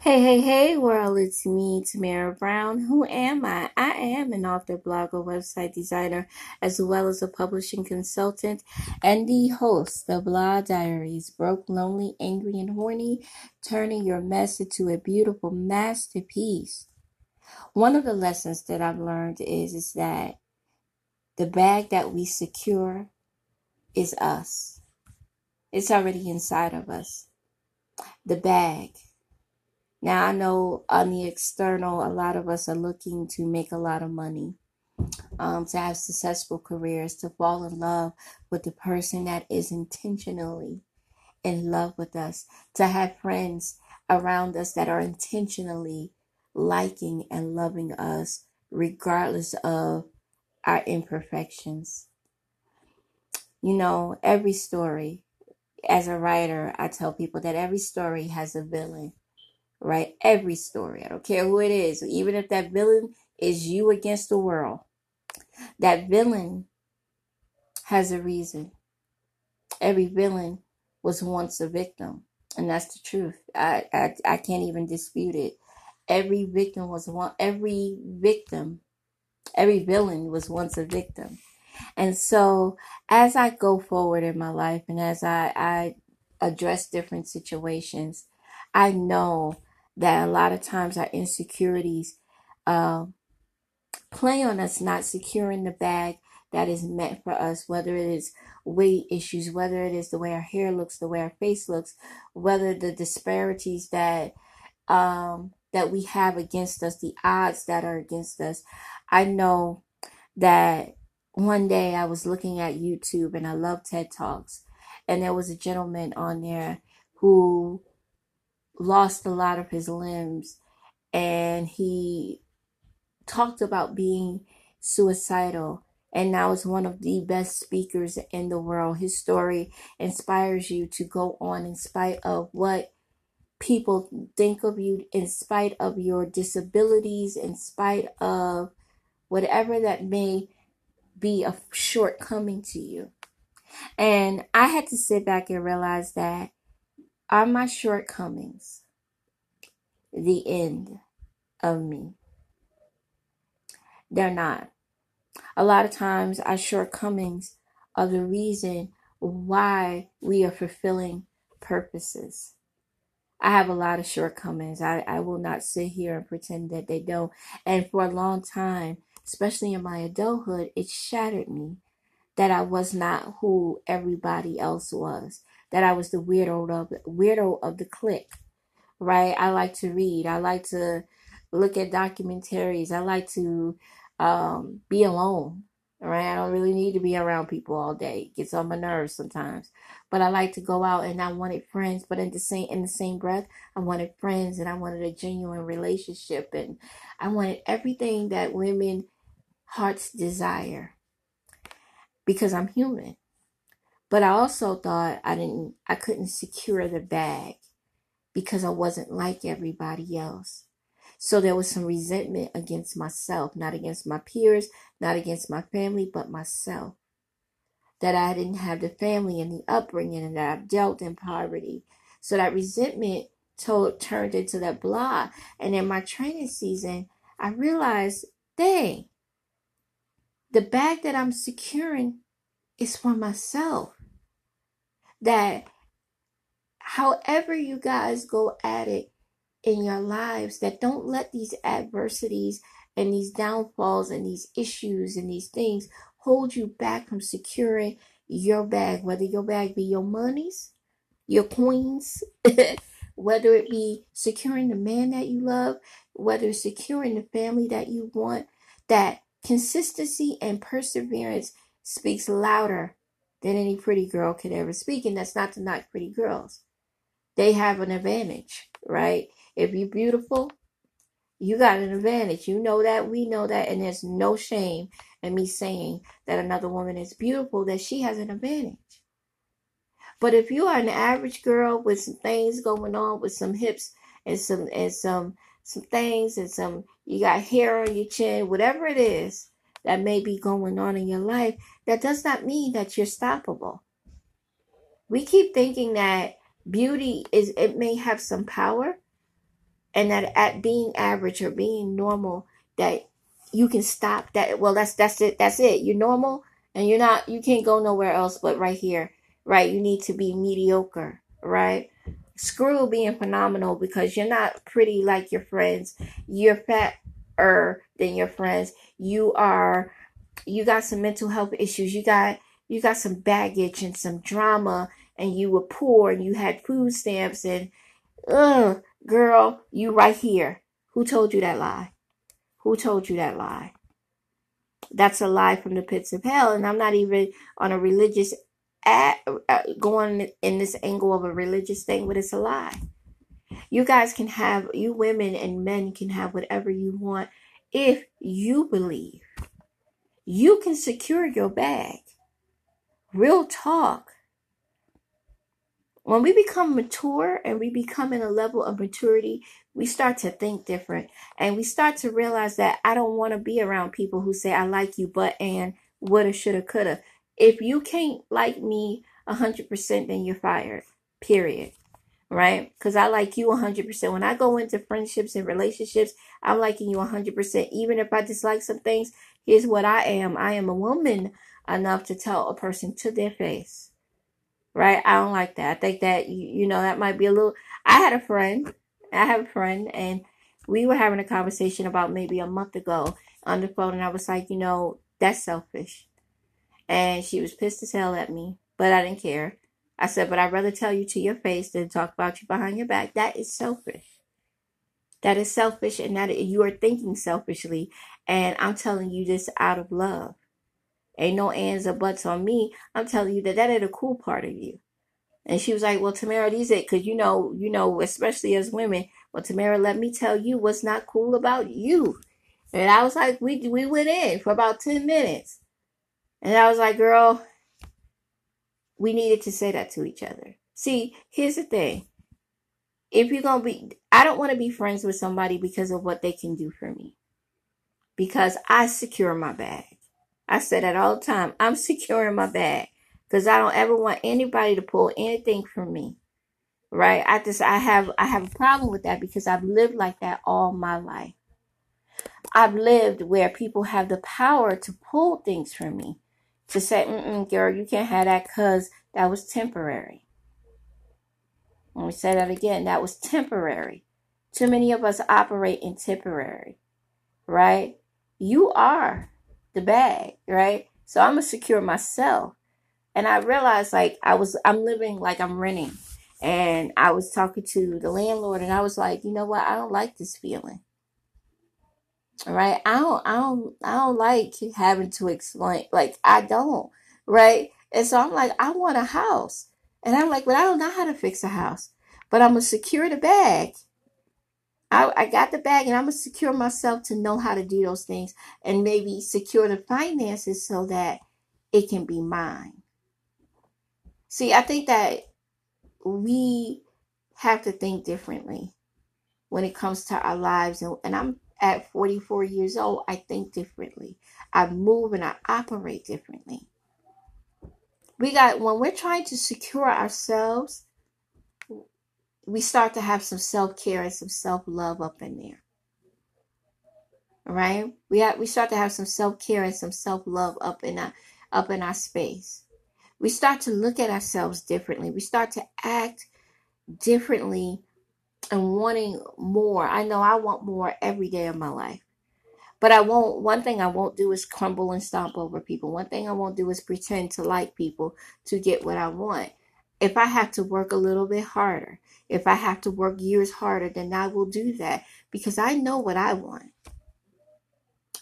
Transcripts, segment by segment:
Hey, hey, hey, world, it's me, Tamara Brown. Who am I? I am an author, blogger, website designer, as well as a publishing consultant and the host of Blah Diaries Broke, Lonely, Angry, and Horny, turning your mess into a beautiful masterpiece. One of the lessons that I've learned is, is that the bag that we secure is us, it's already inside of us. The bag. Now, I know on the external, a lot of us are looking to make a lot of money, um, to have successful careers, to fall in love with the person that is intentionally in love with us, to have friends around us that are intentionally liking and loving us, regardless of our imperfections. You know, every story, as a writer, I tell people that every story has a villain right? Every story. I don't care who it is. Even if that villain is you against the world, that villain has a reason. Every villain was once a victim. And that's the truth. I, I, I can't even dispute it. Every victim was one, every victim, every villain was once a victim. And so as I go forward in my life and as I, I address different situations, I know that a lot of times our insecurities uh, play on us not securing the bag that is meant for us, whether it is weight issues, whether it is the way our hair looks, the way our face looks, whether the disparities that um, that we have against us, the odds that are against us. I know that one day I was looking at YouTube and I love TED Talks, and there was a gentleman on there who lost a lot of his limbs and he talked about being suicidal and now is one of the best speakers in the world. His story inspires you to go on in spite of what people think of you, in spite of your disabilities, in spite of whatever that may be a shortcoming to you. And I had to sit back and realize that are my shortcomings the end of me? They're not. A lot of times, our shortcomings are the reason why we are fulfilling purposes. I have a lot of shortcomings. I, I will not sit here and pretend that they don't. And for a long time, especially in my adulthood, it shattered me that I was not who everybody else was that I was the weirdo of weirdo of the clique, right? I like to read. I like to look at documentaries. I like to um, be alone. Right? I don't really need to be around people all day. It gets on my nerves sometimes. But I like to go out and I wanted friends, but in the same in the same breath, I wanted friends and I wanted a genuine relationship and I wanted everything that women hearts desire because I'm human. But I also thought I didn't I couldn't secure the bag because I wasn't like everybody else. So there was some resentment against myself, not against my peers, not against my family, but myself. That I didn't have the family and the upbringing and that I've dealt in poverty. So that resentment told, turned into that blah. And in my training season, I realized, dang, the bag that I'm securing is for myself. That however you guys go at it in your lives, that don't let these adversities and these downfalls and these issues and these things hold you back from securing your bag, whether your bag be your monies, your coins, whether it be securing the man that you love, whether securing the family that you want, that consistency and perseverance speaks louder than any pretty girl could ever speak. And that's not to knock pretty girls. They have an advantage, right? If you're beautiful, you got an advantage. You know that, we know that, and there's no shame in me saying that another woman is beautiful, that she has an advantage. But if you are an average girl with some things going on, with some hips and some and some some things and some you got hair on your chin, whatever it is, that may be going on in your life, that does not mean that you're stoppable. We keep thinking that beauty is, it may have some power, and that at being average or being normal that you can stop that. Well that's that's it that's it. You're normal and you're not you can't go nowhere else but right here right? You need to be mediocre right screw being phenomenal because you're not pretty like your friends. You're fatter than your friends. You are you got some mental health issues. You got you got some baggage and some drama and you were poor and you had food stamps and ugh girl you right here. Who told you that lie? Who told you that lie? That's a lie from the pits of hell. And i'm not even on a religious at, going in this angle of a religious thing but it's a lie. You guys can have you women and men can have whatever you want if you believe. You can secure your bag. Real talk. When we become mature and we become in a level of maturity, we start to think different. And we start to realize that I don't want to be around people who say I like you, but and woulda, shoulda, coulda. If you can't like me a hundred percent, then you're fired. Period. Right? Because I like you a hundred percent. When I go into friendships and relationships, I'm liking you a hundred percent. Even if I dislike some things, here's what I am. I am a woman enough to tell a person to their face right? I don't like that. I think that you, you know that might be a little. I had a friend. I have a friend, and we were having a conversation about maybe a month ago on the phone, and I was like, you know, that's selfish. And she was pissed as hell at me, but I didn't care. I said, but I'd rather tell you to your face than talk about you behind your back. That is selfish. That is selfish, and that you are thinking selfishly. And I'm telling you this out of love. Ain't no ands or buts on me. I'm telling you that that ain't a cool part of you. And she was like, well, Tamara, these it, cause you know, you know, especially as women, well, Tamara, let me tell you what's not cool about you. And I was like, we, we went in for about 10 minutes. And I was like, girl, we needed to say that to each other. See, here's the thing. If you're going to be, I don't want to be friends with somebody because of what they can do for me. Because I secure my bag. I say that all the time. I'm securing my bag because I don't ever want anybody to pull anything from me. Right? I just I have I have a problem with that because I've lived like that all my life. I've lived where people have the power to pull things from me, to say, Mm-mm, "Girl, you can't have that because that was temporary." Let me say that again. That was temporary. Too many of us operate in temporary, right? You are the bag, right? So I'm gonna secure myself. And I realized like I was I'm living like I'm renting. And I was talking to the landlord and I was like, you know what, I don't like this feeling. Right? I don't I don't I don't like having to explain like I don't, right? And so I'm like, I want a house. And I'm like, but I don't know how to fix a house. But I'm gonna secure the bag I, I got the bag and I'm gonna secure myself to know how to do those things and maybe secure the finances so that it can be mine. See, I think that we have to think differently when it comes to our lives. And, and I'm at 44 years old, I think differently. I move and I operate differently. We got, when we're trying to secure ourselves, we start to have some self care and some self love up in there. Right? We have, we start to have some self care and some self love up in our up in our space. We start to look at ourselves differently. We start to act differently and wanting more. I know I want more every day of my life. But I won't, one thing I won't do is crumble and stomp over people. One thing I won't do is pretend to like people to get what I want. If I have to work a little bit harder, if I have to work years harder, then I will do that because I know what I want.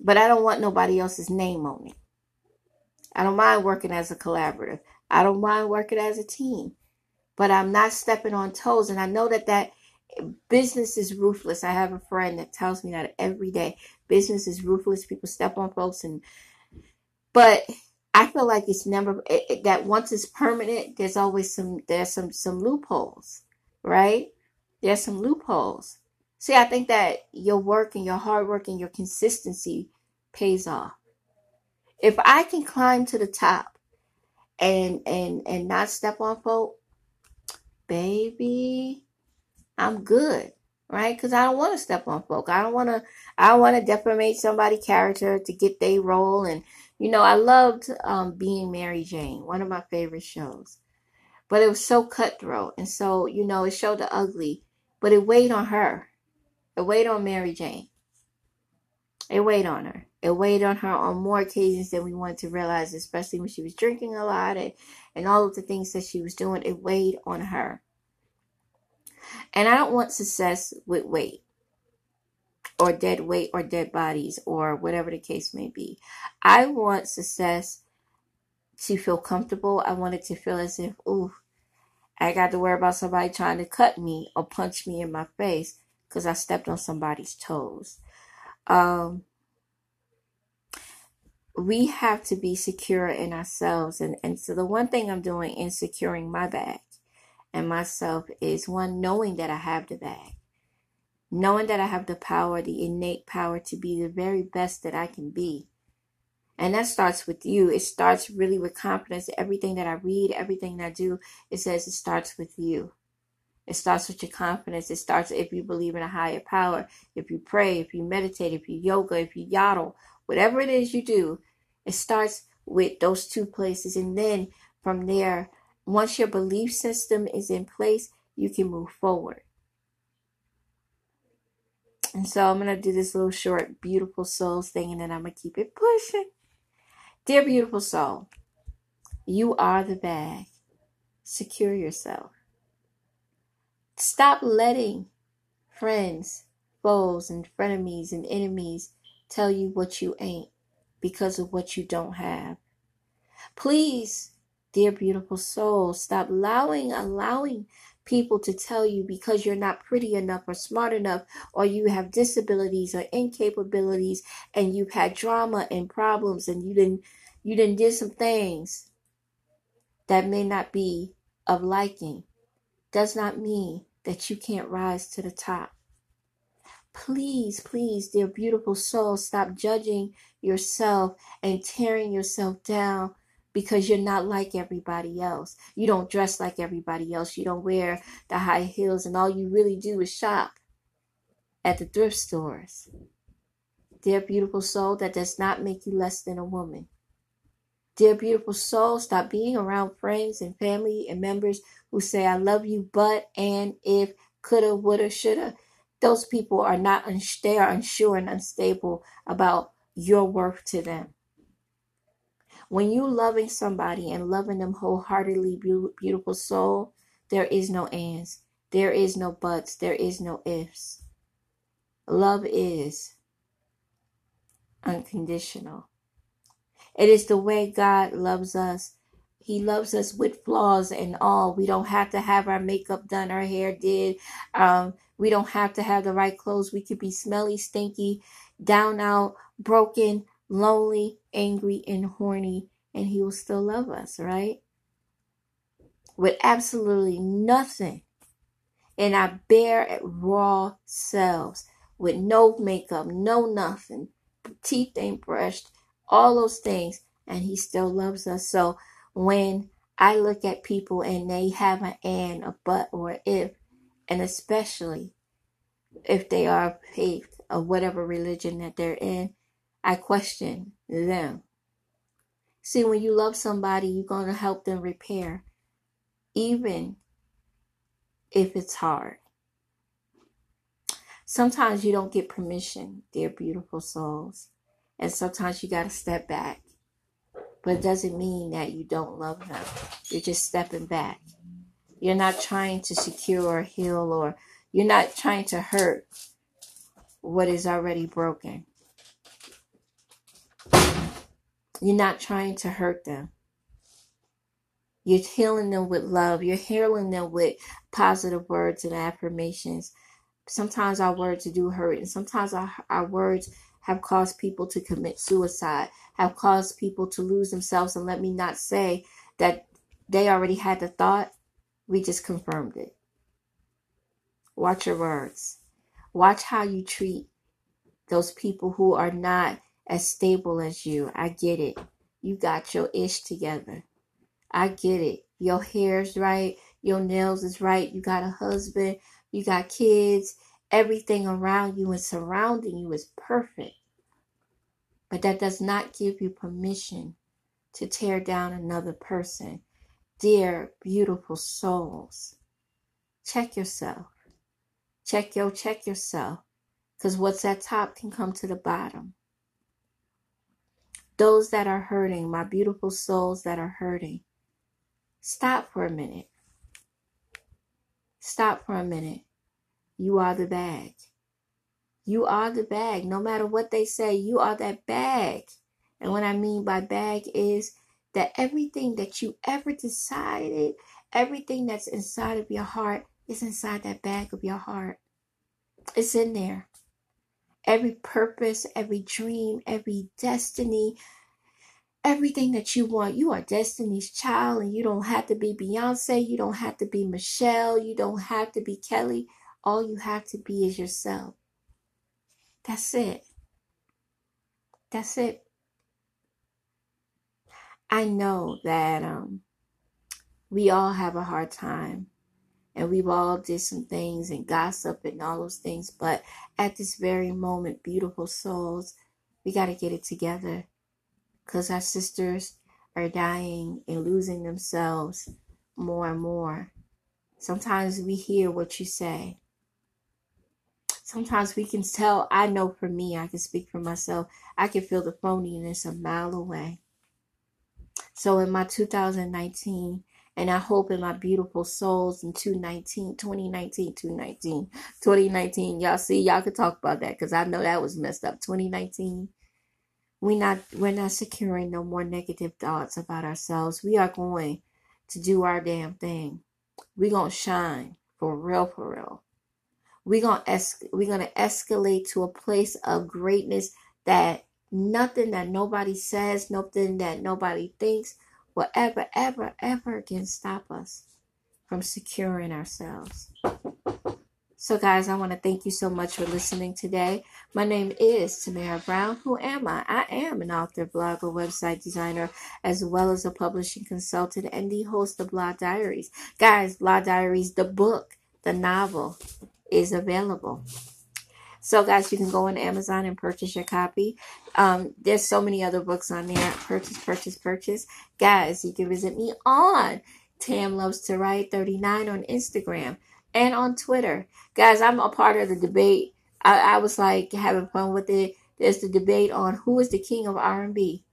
But I don't want nobody else's name on it. I don't mind working as a collaborative. I don't mind working as a team. But I'm not stepping on toes. And I know that that business is ruthless. I have a friend that tells me that every day. Business is ruthless. People step on folks and but I feel like it's never it, it, that once it's permanent, there's always some there's some some loopholes right? There's some loopholes. See, I think that your work and your hard work and your consistency pays off. If I can climb to the top and and and not step on folk, baby, I'm good. right? Because I don't want to step on folk. I don't want to. I don't want to defamate somebody's character to get their role. And you know, I loved um, being Mary Jane, one of my favorite shows. But it was so cutthroat, and so you know, it showed the ugly, but it weighed on her. It weighed on Mary Jane. It weighed on her. It weighed on her on more occasions than we wanted to realize, especially when she was drinking a lot and, and all of the things that she was doing. It weighed on her. And I don't want success with weight or dead weight or dead bodies or whatever the case may be. I want success to feel comfortable. I want it to feel as if, ooh, I got to worry about somebody trying to cut me or punch me in my face because I stepped on somebody's toes. Um, we have to be secure in ourselves. And, and so the one thing I'm doing is securing my bag and myself is one, knowing that I have the bag, knowing that I have the power, the innate power to be the very best that I can be. And that starts with you. It starts really with confidence. Everything that I read, everything that I do, it says it starts with you. It starts with your confidence. It starts if you believe in a higher power, if you pray, if you meditate, if you yoga, if you yodel, whatever it is you do, it starts with those two places. And then from there, once your belief system is in place, you can move forward. And so I'm going to do this little short, beautiful souls thing, and then I'm going to keep it pushing. Dear beautiful soul, you are the bag. Secure yourself. Stop letting friends, foes, and frenemies and enemies tell you what you ain't because of what you don't have. Please, dear beautiful soul, stop allowing allowing people to tell you because you're not pretty enough or smart enough or you have disabilities or incapabilities and you've had drama and problems and you didn't you didn't did some things that may not be of liking does not mean that you can't rise to the top. Please, please, dear beautiful soul, stop judging yourself and tearing yourself down because you're not like everybody else. You don't dress like everybody else. You don't wear the high heels, and all you really do is shop at the thrift stores. Dear beautiful soul, that does not make you less than a woman. Dear beautiful soul, stop being around friends and family and members who say, I love you, but, and, if, coulda, woulda, shoulda. Those people are not, they are unsure and unstable about your worth to them. When you loving somebody and loving them wholeheartedly, beautiful soul, there is no ands, there is no buts, there is no ifs. Love is unconditional. It is the way God loves us. He loves us with flaws and all. We don't have to have our makeup done, our hair did. Um, we don't have to have the right clothes. We could be smelly, stinky, down out, broken, lonely, angry, and horny, and He will still love us, right? With absolutely nothing in our bare, raw selves, with no makeup, no nothing, teeth ain't brushed, all those things, and He still loves us. So when I look at people and they have an and, a but, or if, and especially if they are faith of whatever religion that they're in, I question them. See, when you love somebody, you're going to help them repair, even if it's hard. Sometimes you don't get permission, dear beautiful souls. And sometimes you got to step back. But it doesn't mean that you don't love them. You're just stepping back. You're not trying to secure or heal, or you're not trying to hurt what is already broken. You're not trying to hurt them. You're healing them with love. You're healing them with positive words and affirmations. Sometimes our words do hurt, and sometimes our, our words have caused people to commit suicide, have caused people to lose themselves. And let me not say that they already had the thought, we just confirmed it. Watch your words. Watch how you treat those people who are not as stable as you. I get it. You got your ish together. I get it. Your hair's right. Your nails is right. You got a husband. You got kids. Everything around you and surrounding you is perfect. But that does not give you permission to tear down another person. Dear, beautiful souls, check yourself. Check yo, check yourself. Because what's at top can come to the bottom. Those that are hurting, my beautiful souls that are hurting, stop for a minute. Stop for a minute. You are the bag. You are the bag. No matter what they say, you are that bag. And what I mean by bag is that everything that you ever decided, everything that's inside of your heart is inside that bag of your heart. It's in there. Every purpose, every dream, every destiny, everything that you want. You are Destiny's child, and you don't have to be Beyonce. You don't have to be Michelle. You don't have to be Kelly. All you have to be is yourself. That's it. That's it. I know that um, we all have a hard time and we've all did some things and gossip and all those things but at this very moment beautiful souls we got to get it together. Because our sisters are dying and losing themselves more and more. Sometimes we hear what you say. Sometimes we can tell i know for me i can speak for myself i can feel the phoniness a mile away. So in my 2019 and I hope in my beautiful souls in 2019, 2019, 2019, 2019. Y'all see, y'all could talk about that because I know that was messed up. 2019. We not we're not securing no more negative thoughts about ourselves. We are going to do our damn thing. We're gonna shine for real, for real. We're gonna es- we're gonna escalate to a place of greatness that nothing that nobody says, nothing that nobody thinks will ever, ever, ever can stop us from securing ourselves. So, guys, I want to thank you so much for listening today. My name is Tamara Brown. Who am I? I am an author, blogger, website designer, as well as a publishing consultant and the host of Blah Diaries. Guys, Blah Diaries, the book, the novel, is available. So, guys, you can go on Amazon and purchase your copy. Um, there's so many other books on there. Purchase, purchase, purchase. Guys, you can visit me on Tam Loves to Write 39 on Instagram and on Twitter. Guys, I'm a part of the debate. I, I was like having fun with it. There's the debate on who is the king of R&B.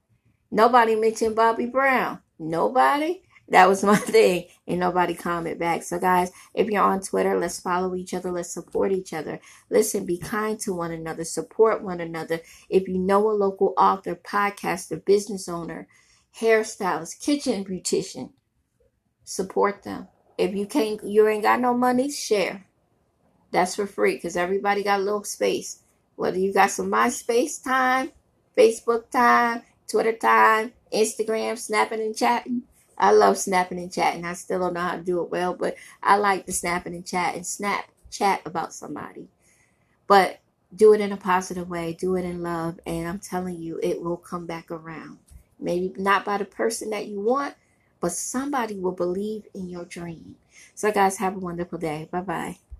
Nobody mentioned Bobby Brown. Nobody. That was my thing. And nobody comment back. So guys, if you're on Twitter, let's follow each other. Let's support each other. Listen, be kind to one another. Support one another. If you know a local author, podcaster, business owner, hairstylist, kitchen beautician, support them. If you can't, you ain't got no money, share. That's for free because everybody got a little space. Whether you got some MySpace time, Facebook time, Twitter time, Instagram, snapping and chatting, I love snapping and chatting. I still don't know how to do it well, but I like the snapping and chat and snap chat about somebody. But do it in a positive way, do it in love, and I'm telling you, it will come back around. Maybe not by the person that you want, but somebody will believe in your dream. So, guys, have a wonderful day. Bye bye.